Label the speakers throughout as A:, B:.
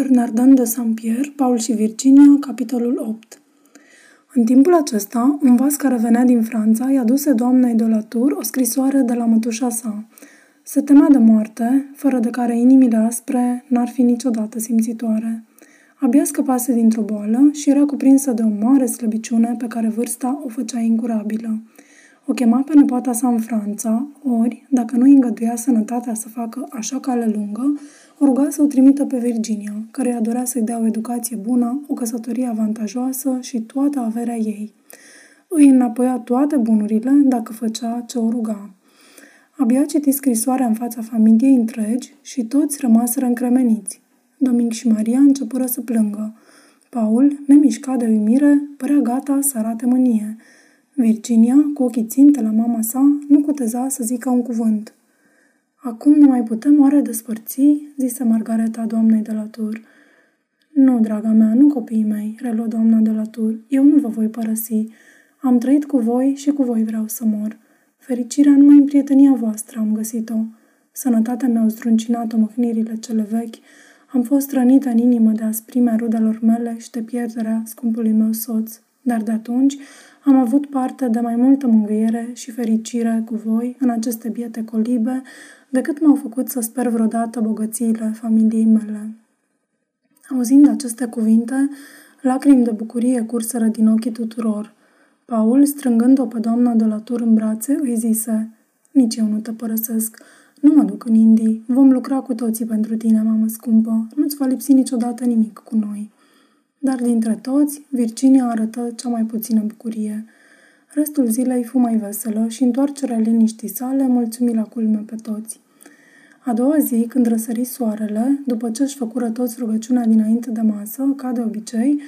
A: Bernardin de Saint-Pierre, Paul și Virginia, capitolul 8 În timpul acesta, un vas care venea din Franța i-a dus doamnei de la Tour o scrisoare de la mătușa sa. Se temea de moarte, fără de care inimile aspre n-ar fi niciodată simțitoare. Abia scăpase dintr-o boală și era cuprinsă de o mare slăbiciune pe care vârsta o făcea incurabilă. O chema pe nepoata sa în Franța, ori, dacă nu îngăduia sănătatea să facă așa cale lungă, o ruga să o trimită pe Virginia, care a dorea să-i dea o educație bună, o căsătorie avantajoasă și toată averea ei. Îi înapoia toate bunurile dacă făcea ce o ruga. Abia citi scrisoarea în fața familiei întregi și toți rămaseră încremeniți. Dominic și Maria începură să plângă. Paul, nemișcat de uimire, părea gata să arate mânie. Virginia, cu ochii ținte la mama sa, nu cuteza să zică un cuvânt. Acum ne mai putem oare despărți?" zise Margareta doamnei de la tur. Nu, draga mea, nu copiii mei," reluă doamna de la tur. Eu nu vă voi părăsi. Am trăit cu voi și cu voi vreau să mor. Fericirea numai în prietenia voastră am găsit-o. Sănătatea mi-au zdruncinat-o mâhnirile cele vechi. Am fost rănită în inimă de asprimea rudelor mele și de pierderea scumpului meu soț. Dar de atunci am avut parte de mai multă mângâiere și fericire cu voi în aceste biete colibe, decât m-au făcut să sper vreodată bogățiile familiei mele. Auzind aceste cuvinte, lacrimi de bucurie curseră din ochii tuturor. Paul, strângând-o pe doamna de la tur în brațe, îi zise, Nici eu nu te părăsesc. Nu mă duc în Indii. Vom lucra cu toții pentru tine, mamă scumpă. Nu-ți va lipsi niciodată nimic cu noi. Dar dintre toți, Virginia arătă cea mai puțină bucurie. Restul zilei fu mai veselă și întoarcerea liniștii sale mulțumi la culme pe toți. A doua zi, când răsări soarele, după ce își făcură toți rugăciunea dinainte de masă, ca de obicei,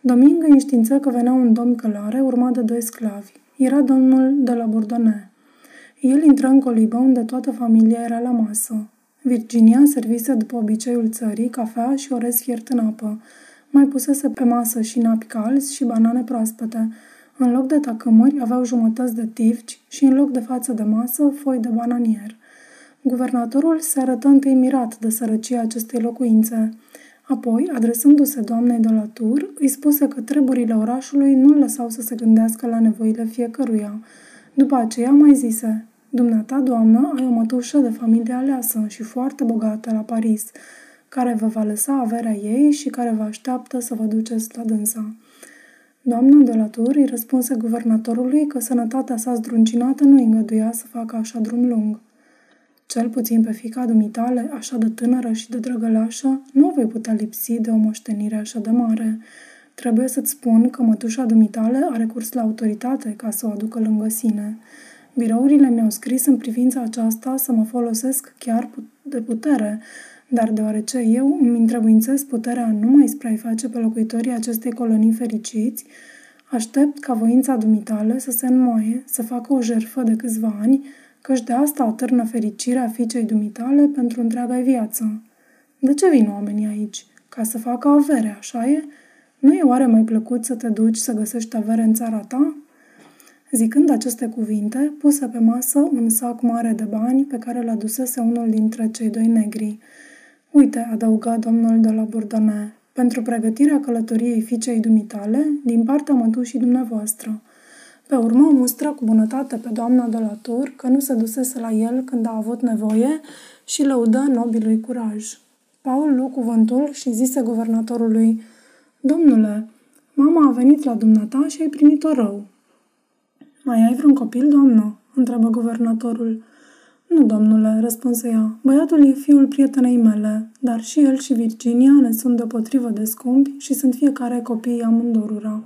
A: Domingă înștiință că venea un domn călare urmat de doi sclavi. Era domnul de la Bourdonnais. El intră în colibă unde toată familia era la masă. Virginia servise după obiceiul țării cafea și orez fiert în apă. Mai pusese pe masă și napi calzi și banane proaspete. În loc de tacâmuri aveau jumătăți de tifci și în loc de față de masă foi de bananier. Guvernatorul se arătă întâi mirat de sărăcia acestei locuințe. Apoi, adresându-se doamnei de la tur, îi spuse că treburile orașului nu lăsau să se gândească la nevoile fiecăruia. După aceea mai zise, Dumneata, doamnă, ai o mătușă de familie aleasă și foarte bogată la Paris, care vă va lăsa averea ei și care vă așteaptă să vă duceți la dânsa. Doamna de la tur îi răspunse guvernatorului că sănătatea sa zdruncinată nu îngăduia să facă așa drum lung. Cel puțin pe fica dumitale, așa de tânără și de drăgălașă, nu vei putea lipsi de o moștenire așa de mare. Trebuie să-ți spun că mătușa dumitale are curs la autoritate ca să o aducă lângă sine. Birourile mi-au scris în privința aceasta să mă folosesc chiar de putere, dar deoarece eu îmi întrebuințez puterea numai spre a-i face pe locuitorii acestei colonii fericiți, aștept ca voința dumitale să se înmoaie, să facă o jerfă de câțiva ani, căci de asta atârnă fericirea fiicei dumitale pentru întreaga viață. De ce vin oamenii aici? Ca să facă avere, așa e? Nu e oare mai plăcut să te duci să găsești avere în țara ta? Zicând aceste cuvinte, puse pe masă un sac mare de bani pe care l adusese unul dintre cei doi negri. Uite, adăuga domnul de la Bourdonnais, pentru pregătirea călătoriei fiicei dumitale, din partea mătușii dumneavoastră. Pe urmă mustră cu bunătate pe doamna de la tur că nu se dusese la el când a avut nevoie și lăudă nobilui curaj. Paul luă cuvântul și zise guvernatorului, Domnule, mama a venit la dumneata și ai primit-o rău. Mai ai vreun copil, doamnă?" întrebă guvernatorul. Nu, domnule," răspunse ea. Băiatul e fiul prietenei mele, dar și el și Virginia ne sunt deopotrivă de scumpi și sunt fiecare copii amândorura."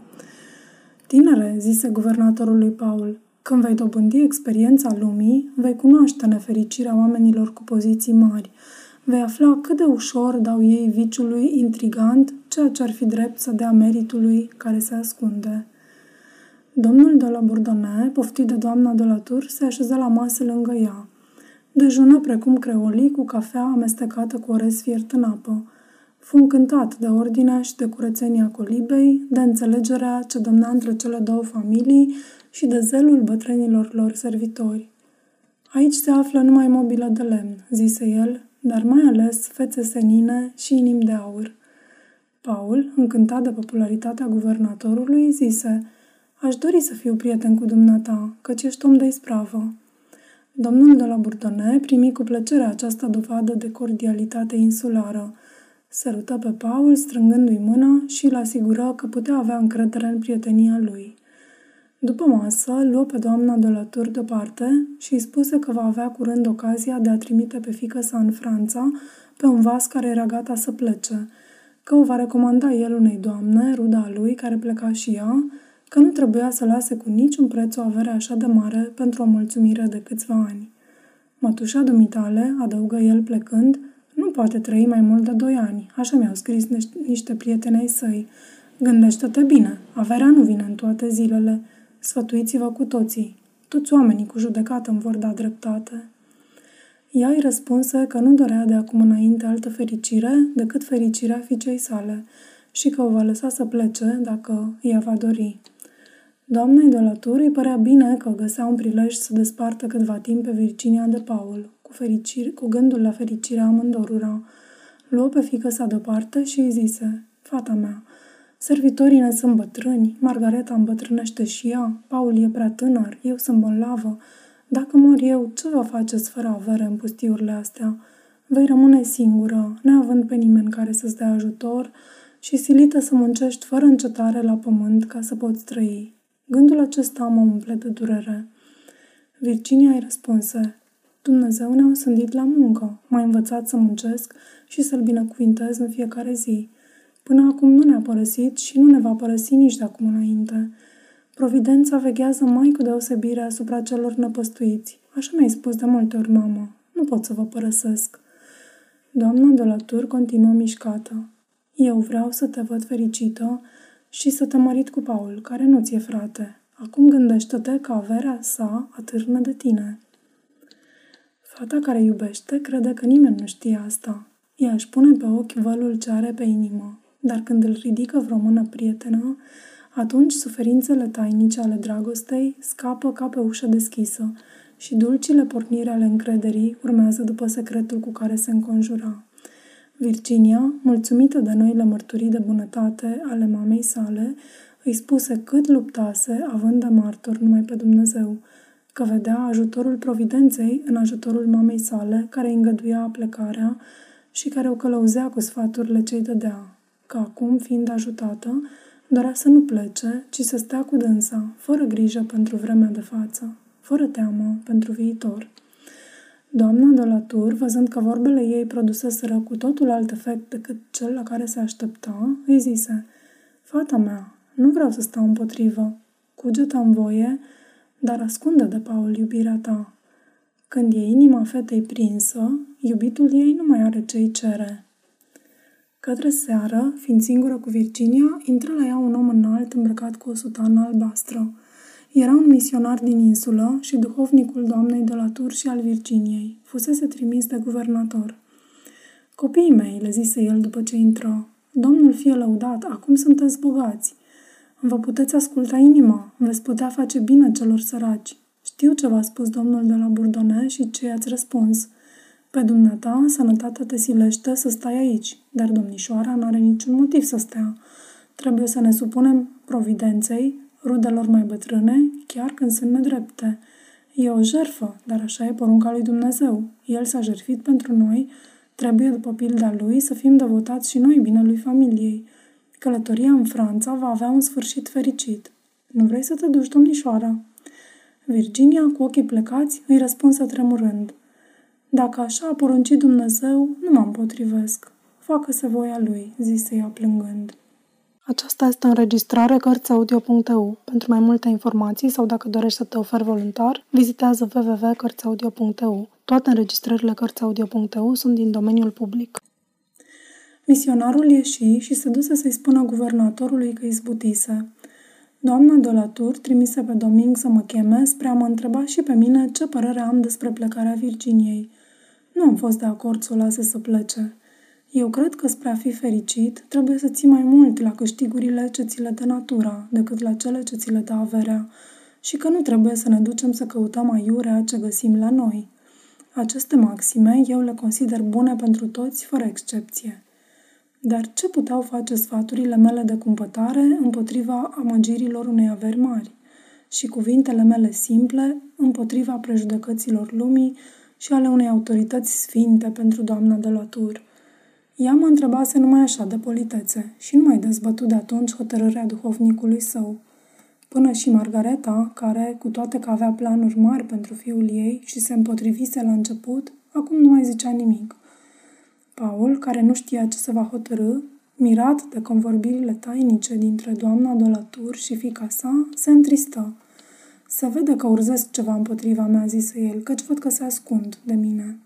A: Tinere, zise guvernatorul lui Paul, când vei dobândi experiența lumii, vei cunoaște nefericirea oamenilor cu poziții mari. Vei afla cât de ușor dau ei viciului intrigant ceea ce ar fi drept să dea meritului care se ascunde. Domnul de la Bourdonnais, poftit de doamna de la Tur, se așeză la masă lângă ea. Dejună precum creolii cu cafea amestecată cu orez fiert în apă. Fu încântat de ordinea și de curățenia colibei, de înțelegerea ce domnea între cele două familii și de zelul bătrânilor lor servitori. Aici se află numai mobilă de lemn, zise el, dar mai ales fețe senine și inimi de aur – Paul, încântat de popularitatea guvernatorului, zise, Aș dori să fiu prieten cu dumneata, căci ești om de ispravă. Domnul de la Burdone primi cu plăcere această dovadă de cordialitate insulară. Sărută pe Paul, strângându-i mâna și îl asigură că putea avea încredere în prietenia lui. După masă, luă pe doamna de la Tur deoparte și îi spuse că va avea curând ocazia de a trimite pe fică sa în Franța pe un vas care era gata să plece, că o va recomanda el unei doamne, ruda lui, care pleca și ea, că nu trebuia să lase cu niciun preț o avere așa de mare pentru o mulțumire de câțiva ani. Mătușa dumitale, adăugă el plecând, nu poate trăi mai mult de doi ani, așa mi-au scris niște prietenei săi. Gândește-te bine, averea nu vine în toate zilele. Sfătuiți-vă cu toții. Toți oamenii cu judecată îmi vor da dreptate. Ea îi răspunse că nu dorea de acum înainte altă fericire decât fericirea fiicei sale și că o va lăsa să plece dacă ea va dori. Doamnei de la Tur îi părea bine că găsea un prilej să despartă câtva timp pe Virginia de Paul, cu, fericiri, cu gândul la fericirea amândorura. Luă pe fică sa deoparte și îi zise, Fata mea, servitorii ne sunt bătrâni, Margareta îmbătrânește și ea, Paul e prea tânăr, eu sunt bolnavă. Dacă mor eu, ce vă faceți fără avere în pustiurile astea? Vei rămâne singură, neavând pe nimeni care să-ți dea ajutor și silită să muncești fără încetare la pământ ca să poți trăi. Gândul acesta mă umple de durere. Virginia îi răspunse, Dumnezeu ne-a osândit la muncă, m-a învățat să muncesc și să-L binecuvintez în fiecare zi. Până acum nu ne-a părăsit și nu ne va părăsi nici de acum înainte. Providența veghează mai cu deosebire asupra celor năpăstuiți. Așa mi-ai spus de multe ori, mamă. Nu pot să vă părăsesc. Doamna de la tur continuă mișcată. Eu vreau să te văd fericită și să te mărit cu Paul, care nu ți-e frate. Acum gândește-te că averea sa atârnă de tine. Fata care iubește crede că nimeni nu știe asta. Ea își pune pe ochi vălul ce are pe inimă, dar când îl ridică vreo mână prietenă, atunci suferințele tainice ale dragostei scapă ca pe ușă deschisă și dulcile pornire ale încrederii urmează după secretul cu care se înconjura. Virginia, mulțumită de noile mărturii de bunătate ale mamei sale, îi spuse cât luptase, având de martor numai pe Dumnezeu, că vedea ajutorul providenței în ajutorul mamei sale, care îi îngăduia plecarea și care o călăuzea cu sfaturile ce îi dădea, că acum, fiind ajutată, dorea să nu plece, ci să stea cu dânsa, fără grijă pentru vremea de față, fără teamă pentru viitor. Doamna de la Tur, văzând că vorbele ei produseseră cu totul alt efect decât cel la care se aștepta, îi zise, Fata mea, nu vreau să stau împotrivă. Cugetă în voie, dar ascunde de Paul iubirea ta. Când e inima fetei prinsă, iubitul ei nu mai are ce-i cere. Către seară, fiind singură cu Virginia, intră la ea un om înalt îmbrăcat cu o sutană albastră. Era un misionar din insulă și duhovnicul doamnei de la Tur și al Virginiei. Fusese trimis de guvernator. Copiii mei, le zise el după ce intră, Domnul fie lăudat, acum sunteți bogați. Vă puteți asculta inima, veți putea face bine celor săraci. Știu ce v-a spus domnul de la Burdone și ce i-ați răspuns. Pe dumneata, sănătatea te silește să stai aici, dar domnișoara n-are niciun motiv să stea. Trebuie să ne supunem providenței, rudelor mai bătrâne, chiar când sunt nedrepte. E o jerfă, dar așa e porunca lui Dumnezeu. El s-a jerfit pentru noi, trebuie, după pilda lui, să fim devotați și noi binelui familiei. Călătoria în Franța va avea un sfârșit fericit. Nu vrei să te duci, domnișoara? Virginia, cu ochii plecați, îi răspunse tremurând. Dacă așa a poruncit Dumnezeu, nu mă împotrivesc. Facă-se voia lui, zise ea plângând.
B: Aceasta este o înregistrare Cărțiaudio.eu. Pentru mai multe informații sau dacă dorești să te oferi voluntar, vizitează www.cărțiaudio.eu. Toate înregistrările Cărțiaudio.eu sunt din domeniul public.
A: Misionarul ieși și se duse să-i spună guvernatorului că izbutise. Doamna de la Tur trimise pe Doming să mă cheme spre a mă întreba și pe mine ce părere am despre plecarea Virginiei. Nu am fost de acord să o lase să plece. Eu cred că spre a fi fericit, trebuie să ții mai mult la câștigurile ce ți le dă natura, decât la cele ce ți le dă averea, și că nu trebuie să ne ducem să căutăm aiurea ce găsim la noi. Aceste maxime eu le consider bune pentru toți, fără excepție. Dar ce puteau face sfaturile mele de cumpătare împotriva amăgirilor unei averi mari? Și cuvintele mele simple împotriva prejudecăților lumii și ale unei autorități sfinte pentru doamna de la tur. Ea mă întrebase numai așa de politețe și nu mai dezbătut de atunci hotărârea duhovnicului său. Până și Margareta, care, cu toate că avea planuri mari pentru fiul ei și se împotrivise la început, acum nu mai zicea nimic. Paul, care nu știa ce se va hotărâ, mirat de convorbirile tainice dintre doamna de la tur și fica sa, se întristă. Se vede că urzesc ceva împotriva mea, zise el, căci văd că se ascund de mine.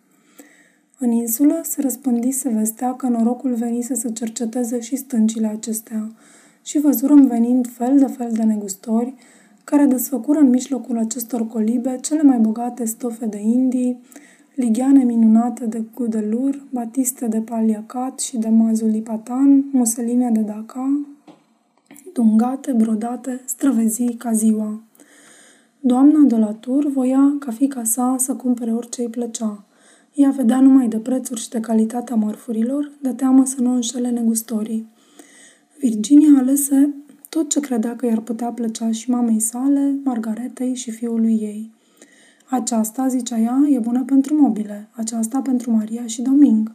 A: În insulă se răspândise vestea că norocul venise să cerceteze și stâncile acestea și văzurăm venind fel de fel de negustori, care desfăcură în mijlocul acestor colibe cele mai bogate stofe de indii, ligheane minunate de gudelur, batiste de paliacat și de mazulipatan, museline de daca, dungate, brodate, străvezii ca ziua. Doamna de la tur voia ca fica sa să cumpere orice îi plăcea. Ea vedea numai de prețuri și de calitatea mărfurilor, de teamă să nu înșele negustorii. Virginia alese tot ce credea că i-ar putea plăcea și mamei sale, Margaretei și fiului ei. Aceasta, zicea ea, e bună pentru mobile, aceasta pentru Maria și Doming.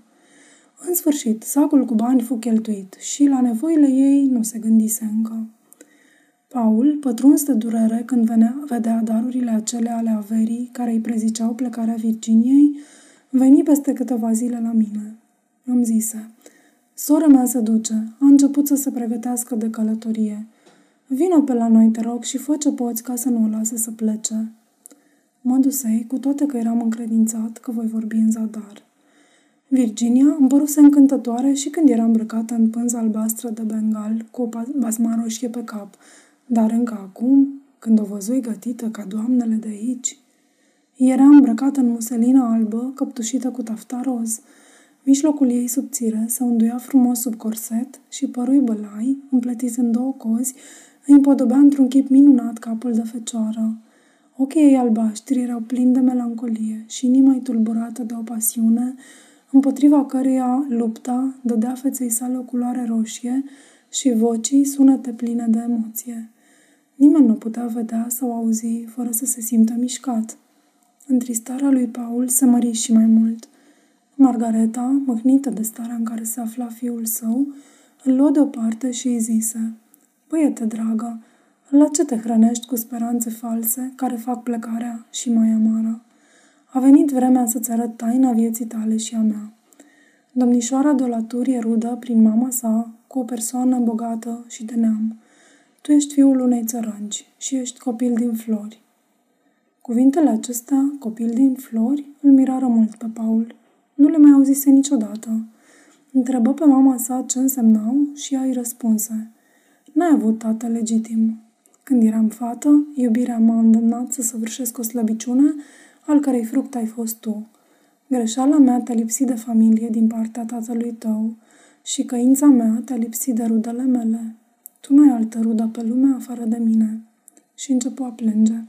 A: În sfârșit, sacul cu bani fu cheltuit și la nevoile ei nu se gândise încă. Paul, pătruns de durere când venea, vedea darurile acele ale averii care îi preziceau plecarea Virginiei, veni peste câteva zile la mine. Îmi zise, sora mea se duce, a început să se pregătească de călătorie. Vino pe la noi, te rog, și fă ce poți ca să nu o lase să plece. Mă dusei, cu toate că eram încredințat că voi vorbi în zadar. Virginia îmi păruse încântătoare și când era îmbrăcată în pânză albastră de bengal, cu o basma roșie pe cap, dar încă acum, când o văzui gătită ca doamnele de aici, era îmbrăcată în muselină albă, căptușită cu tafta roz. Mijlocul ei subțire se unduia frumos sub corset și părui bălai, împletit în două cozi, îi împodobea într-un chip minunat capul de fecioară. Ochii ei albaștri erau plini de melancolie și inima ei tulburată de o pasiune, împotriva căreia lupta dădea feței sale o culoare roșie și vocii sunete pline de emoție. Nimeni nu putea vedea sau auzi fără să se simtă mișcat. Întristarea lui Paul se mări și mai mult. Margareta, mâhnită de starea în care se afla fiul său, îl luă deoparte și îi zise, Băiete dragă, la ce te hrănești cu speranțe false care fac plecarea și mai amară? A venit vremea să-ți arăt taina vieții tale și a mea. Domnișoara de la Tur e rudă prin mama sa cu o persoană bogată și de neam. Tu ești fiul unei țărânci și ești copil din flori. Cuvintele acestea, copil din flori, îl mirară mult pe Paul. Nu le mai auzise niciodată. Întrebă pe mama sa ce însemnau și ea îi răspunse. N-ai avut tată legitim. Când eram fată, iubirea m-a îndemnat să săvârșesc o slăbiciune al cărei fruct ai fost tu. Greșeala mea te-a lipsit de familie din partea tatălui tău și căința mea te-a lipsit de rudele mele. Tu nu ai altă rudă pe lume afară de mine. Și începu a plânge.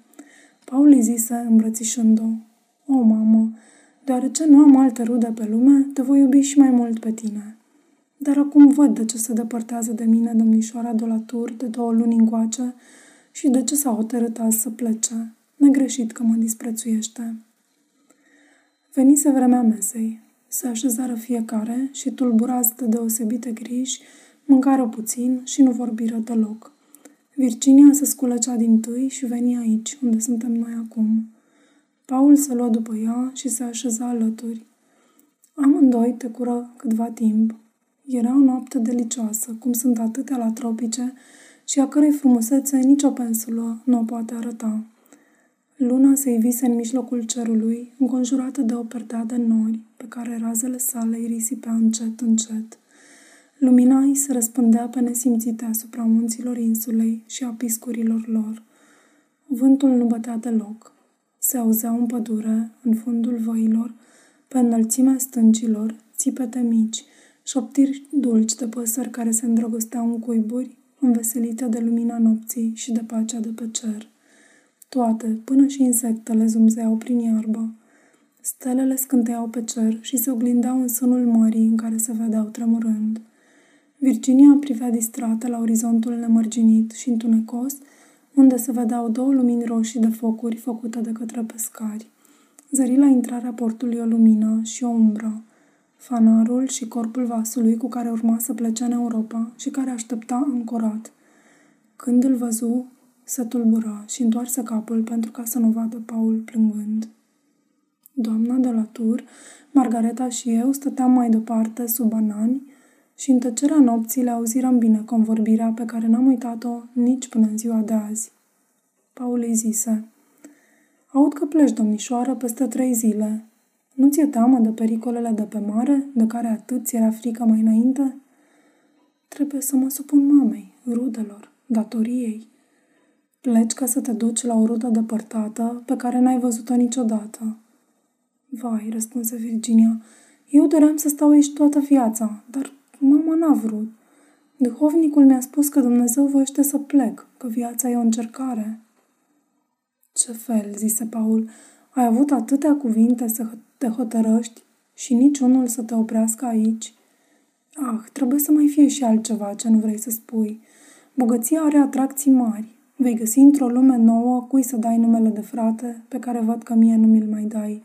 A: Paul îi zise, îmbrățișând-o, O, mamă, deoarece nu am alte rude pe lume, te voi iubi și mai mult pe tine. Dar acum văd de ce se depărtează de mine domnișoara de la tur de două luni încoace și de ce s-a hotărât azi să plece. Negreșit că mă disprețuiește. Venise vremea mesei. Se așezară fiecare și tulburați de deosebite griji, mâncară puțin și nu vorbiră deloc. Virginia se sculăcea din tâi și veni aici, unde suntem noi acum. Paul se lua după ea și se așeza alături. Amândoi tecură câtva timp. Era o noapte delicioasă, cum sunt atâtea la tropice, și a cărei frumusețe nicio pensulă nu o poate arăta. Luna se ivise în mijlocul cerului, înconjurată de o perdea de nori, pe care razele sale îi risipea încet, încet. Lumina îi se răspândea pe nesimțite asupra munților insulei și a piscurilor lor. Vântul nu bătea deloc. Se auzeau în pădure, în fundul văilor, pe înălțimea stâncilor, țipete mici, șoptiri dulci de păsări care se îndrăgosteau în cuiburi, înveselite de lumina nopții și de pacea de pe cer. Toate, până și insectele zumzeau prin iarbă. Stelele scânteiau pe cer și se oglindeau în sânul mării în care se vedeau tremurând. Virginia privea distrată la orizontul nemărginit și întunecos, unde se vedeau două lumini roșii de focuri făcute de către pescari. Zări la intrarea portului o lumină și o umbră, fanarul și corpul vasului cu care urma să plece în Europa și care aștepta ancorat. Când îl văzu, se tulbura și întoarse capul pentru ca să nu vadă Paul plângând. Doamna de la tur, Margareta și eu stăteam mai departe sub banani și în tăcerea nopții le auziram bine convorbirea pe care n-am uitat-o nici până în ziua de azi. Paul îi zise, Aud că pleci, domnișoară, peste trei zile. Nu ți-e teamă de pericolele de pe mare, de care atât ți era frică mai înainte? Trebuie să mă supun mamei, rudelor, datoriei. Pleci ca să te duci la o rudă depărtată pe care n-ai văzut-o niciodată. Vai, răspunse Virginia, eu doream să stau aici toată viața, dar mama n-a vrut. Duhovnicul mi-a spus că Dumnezeu voiește să plec, că viața e o încercare. Ce fel, zise Paul, ai avut atâtea cuvinte să te hotărăști și niciunul să te oprească aici? Ah, trebuie să mai fie și altceva ce nu vrei să spui. Bogăția are atracții mari. Vei găsi într-o lume nouă cui să dai numele de frate, pe care văd că mie nu mi-l mai dai.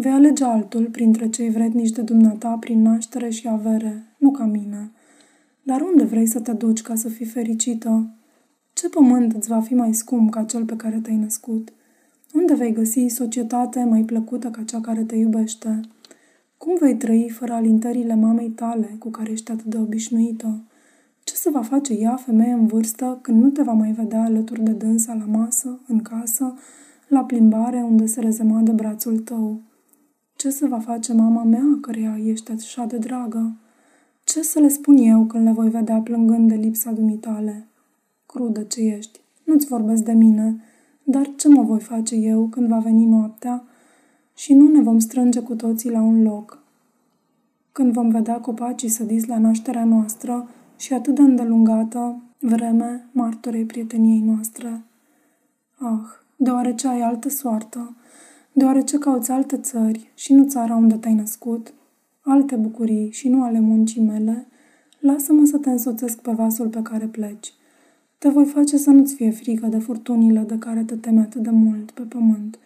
A: Vei alege altul printre cei vrednici de dumneata prin naștere și avere, nu ca mine. Dar unde vrei să te duci ca să fii fericită? Ce pământ îți va fi mai scump ca cel pe care te-ai născut? Unde vei găsi societate mai plăcută ca cea care te iubește? Cum vei trăi fără alintările mamei tale cu care ești atât de obișnuită? Ce se va face ea, femeie în vârstă, când nu te va mai vedea alături de dânsa la masă, în casă, la plimbare unde se rezema de brațul tău? Ce se va face mama mea, căreia ești așa de dragă? Ce să le spun eu când le voi vedea plângând de lipsa dumitale? Crudă ce ești, nu-ți vorbesc de mine, dar ce mă voi face eu când va veni noaptea și nu ne vom strânge cu toții la un loc? Când vom vedea copacii sădiți la nașterea noastră și atât de îndelungată vreme martorei prieteniei noastre. Ah, deoarece ai altă soartă, deoarece cauți alte țări și nu țara unde te-ai născut, alte bucurii și nu ale muncii mele, lasă-mă să te însoțesc pe vasul pe care pleci. Te voi face să nu-ți fie frică de furtunile de care te teme atât de mult pe pământ.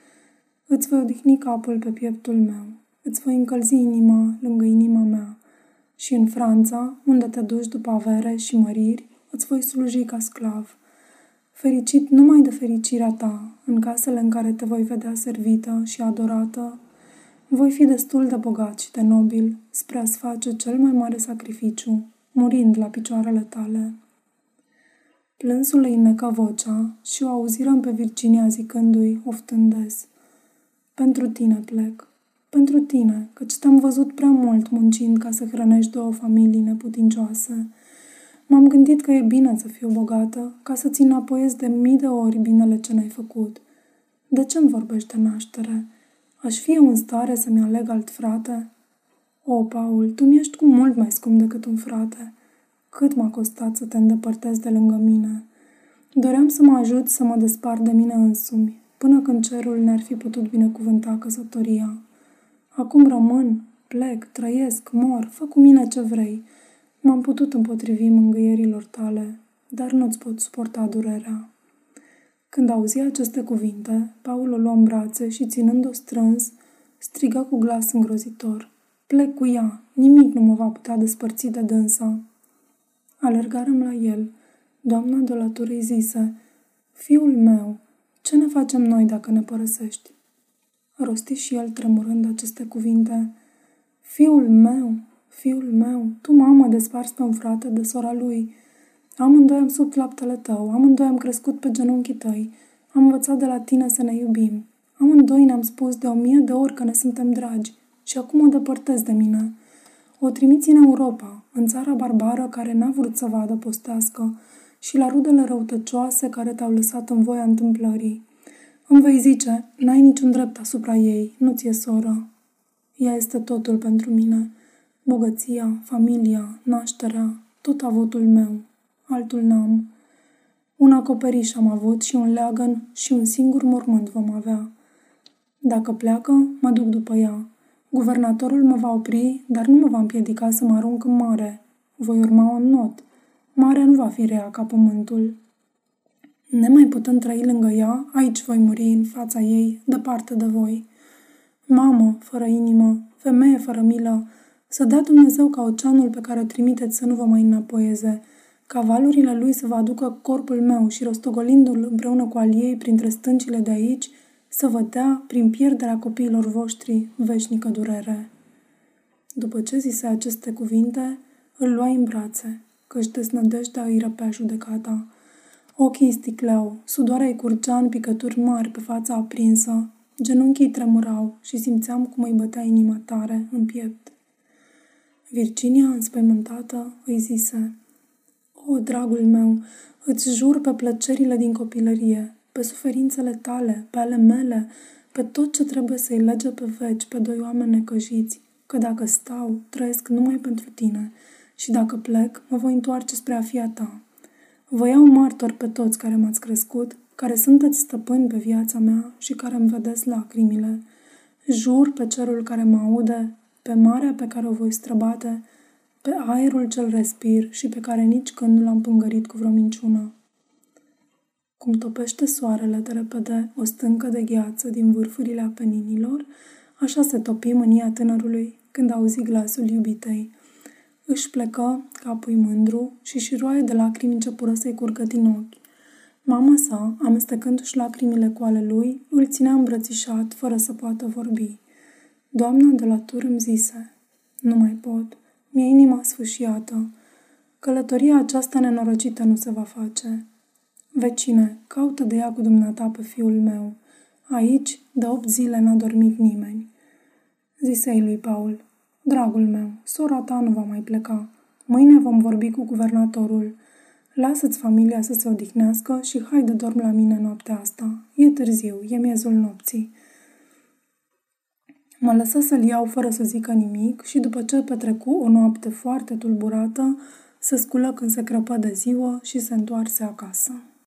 A: Îți voi odihni capul pe pieptul meu. Îți voi încălzi inima lângă inima mea. Și în Franța, unde te duci după avere și măriri, îți voi sluji ca sclav. Fericit numai de fericirea ta, în casele în care te voi vedea servită și adorată, voi fi destul de bogat și de nobil spre a-ți face cel mai mare sacrificiu, murind la picioarele tale. Plânsul îi necă vocea și o auzirăm pe Virginia zicându-i, oftând des. Pentru tine plec. Pentru tine, căci te-am văzut prea mult muncind ca să hrănești două familii neputincioase. M-am gândit că e bine să fiu bogată, ca să-ți înapoiez de mii de ori binele ce n-ai făcut. De ce-mi vorbești de naștere? Aș fi eu în stare să-mi aleg alt frate? O, Paul, tu mi-ești cu mult mai scump decât un frate. Cât m-a costat să te îndepărtezi de lângă mine. Doream să mă ajut să mă despart de mine însumi, până când cerul ne-ar fi putut binecuvânta căsătoria. Acum rămân, plec, trăiesc, mor, fă cu mine ce vrei. M-am putut împotrivi mângâierilor tale, dar nu-ți pot suporta durerea. Când auzi aceste cuvinte, Paul o luă în brațe și, ținând-o strâns, striga cu glas îngrozitor. Plec cu ea, nimic nu mă va putea despărți de dânsa. Alergarăm la el. Doamna de la îi zise, Fiul meu, ce ne facem noi dacă ne părăsești? Rosti și el tremurând aceste cuvinte. Fiul meu, fiul meu, tu mamă desparți pe un frate de sora lui. Amândoi am sub laptele tău, amândoi am crescut pe genunchii tăi, am învățat de la tine să ne iubim. Amândoi ne-am spus de o mie de ori că ne suntem dragi și acum o depărtez de mine. O trimiți în Europa, în țara barbară care n-a vrut să vadă postească și la rudele răutăcioase care te-au lăsat în voia întâmplării. Îmi vei zice, n-ai niciun drept asupra ei, nu ți-e soră. Ea este totul pentru mine. Bogăția, familia, nașterea, tot avutul meu. Altul n-am. Un acoperiș am avut și un leagăn și un singur mormânt vom avea. Dacă pleacă, mă duc după ea. Guvernatorul mă va opri, dar nu mă va împiedica să mă arunc în mare. Voi urma un not. Marea nu va fi rea ca pământul. Nemai putând trăi lângă ea, aici voi muri în fața ei, departe de voi. Mamă, fără inimă, femeie fără milă, să dea Dumnezeu ca oceanul pe care o trimiteți să nu vă mai înapoieze, ca valurile lui să vă aducă corpul meu și rostogolindu-l împreună cu al ei printre stâncile de aici, să vă dea, prin pierderea copiilor voștri, veșnică durere. După ce zise aceste cuvinte, îl luai în brațe, căci desnădejdea îi răpea judecata. Ochii îi sticleau, sudoarea îi curgea în picături mari pe fața aprinsă, genunchii tremurau și simțeam cum îi bătea inima tare în piept. Virginia, înspăimântată, îi zise, O, dragul meu, îți jur pe plăcerile din copilărie, pe suferințele tale, pe ale mele, pe tot ce trebuie să-i lege pe veci pe doi oameni necăjiți, că dacă stau, trăiesc numai pentru tine și dacă plec, mă voi întoarce spre a fi a ta. Vă iau martor pe toți care m-ați crescut, care sunteți stăpâni pe viața mea și care îmi vedeți lacrimile. Jur pe cerul care mă aude, pe marea pe care o voi străbate, pe aerul cel respir și pe care nici când nu l-am pângărit cu vreo minciună. Cum topește soarele de repede o stâncă de gheață din vârfurile apeninilor, așa se topi mânia tânărului când auzi glasul iubitei. Își plecă capul mândru și șiroaie de lacrimi începură să-i curgă din ochi. Mama sa, amestecându-și lacrimile cu ale lui, îl ținea îmbrățișat, fără să poată vorbi. Doamna de la tur îmi zise, nu mai pot, mi-e inima sfâșiată. Călătoria aceasta nenorocită nu se va face. Vecine, caută de ea cu dumneata pe fiul meu. Aici, de opt zile n-a dormit nimeni. Zisei lui Paul, dragul meu, sora ta nu va mai pleca. Mâine vom vorbi cu guvernatorul. Lasă-ți familia să se odihnească și hai de dorm la mine noaptea asta. E târziu, e miezul nopții. Mă lăsă să-l iau fără să zică nimic și după ce petrecu o noapte foarte tulburată, se sculă când se crăpă de ziua și se întoarse acasă.